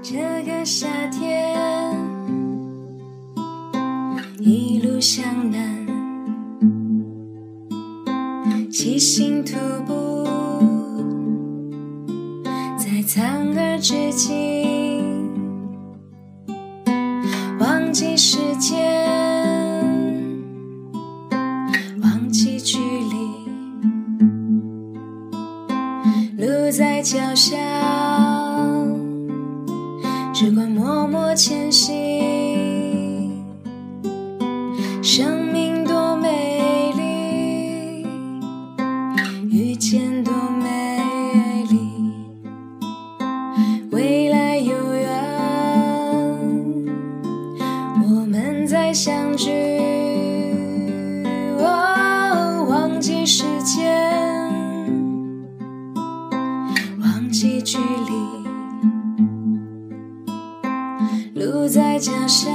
这个夏天，一路向南，骑行徒步，在苍耳之境，忘记时间，忘记距离，路在脚下。生命多美丽，遇见多美丽，未来有缘，我们再相聚。哦，忘记时间，忘记距离。路在脚下，